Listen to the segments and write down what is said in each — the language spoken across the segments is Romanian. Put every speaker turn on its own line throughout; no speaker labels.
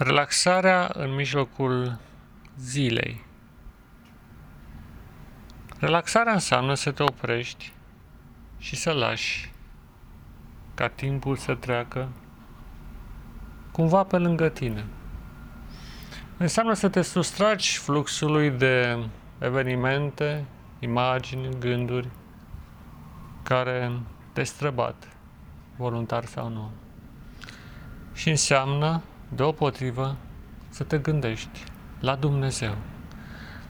Relaxarea în mijlocul zilei. Relaxarea înseamnă să te oprești și să lași ca timpul să treacă cumva pe lângă tine. Înseamnă să te sustragi fluxului de evenimente, imagini, gânduri care te străbat, voluntar sau nu. Și înseamnă Deopotrivă, să te gândești la Dumnezeu,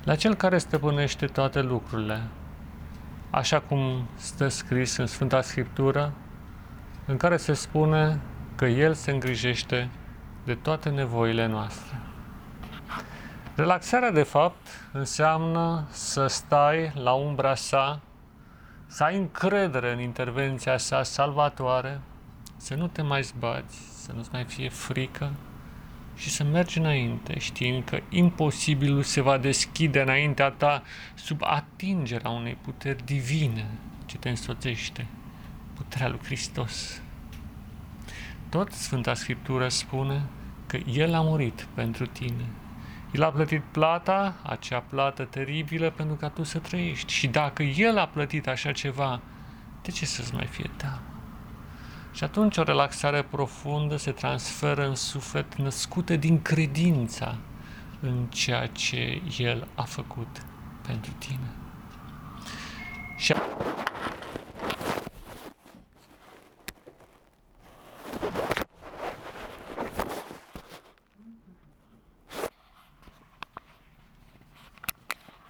la Cel care stăpânește toate lucrurile, așa cum stă scris în Sfânta Scriptură, în care se spune că El se îngrijește de toate nevoile noastre. Relaxarea, de fapt, înseamnă să stai la umbra sa, să ai încredere în intervenția sa salvatoare, să nu te mai zbați, să nu-ți mai fie frică, și să mergi înainte, știind că imposibilul se va deschide înaintea ta sub atingerea unei puteri divine ce te însoțește, puterea lui Hristos. Tot Sfânta Scriptură spune că El a murit pentru tine. El a plătit plata, acea plată teribilă, pentru ca tu să trăiești. Și dacă El a plătit așa ceva, de ce să-ți mai fie teamă? Și atunci o relaxare profundă se transferă în suflet născută din credința în ceea ce El a făcut pentru tine. Și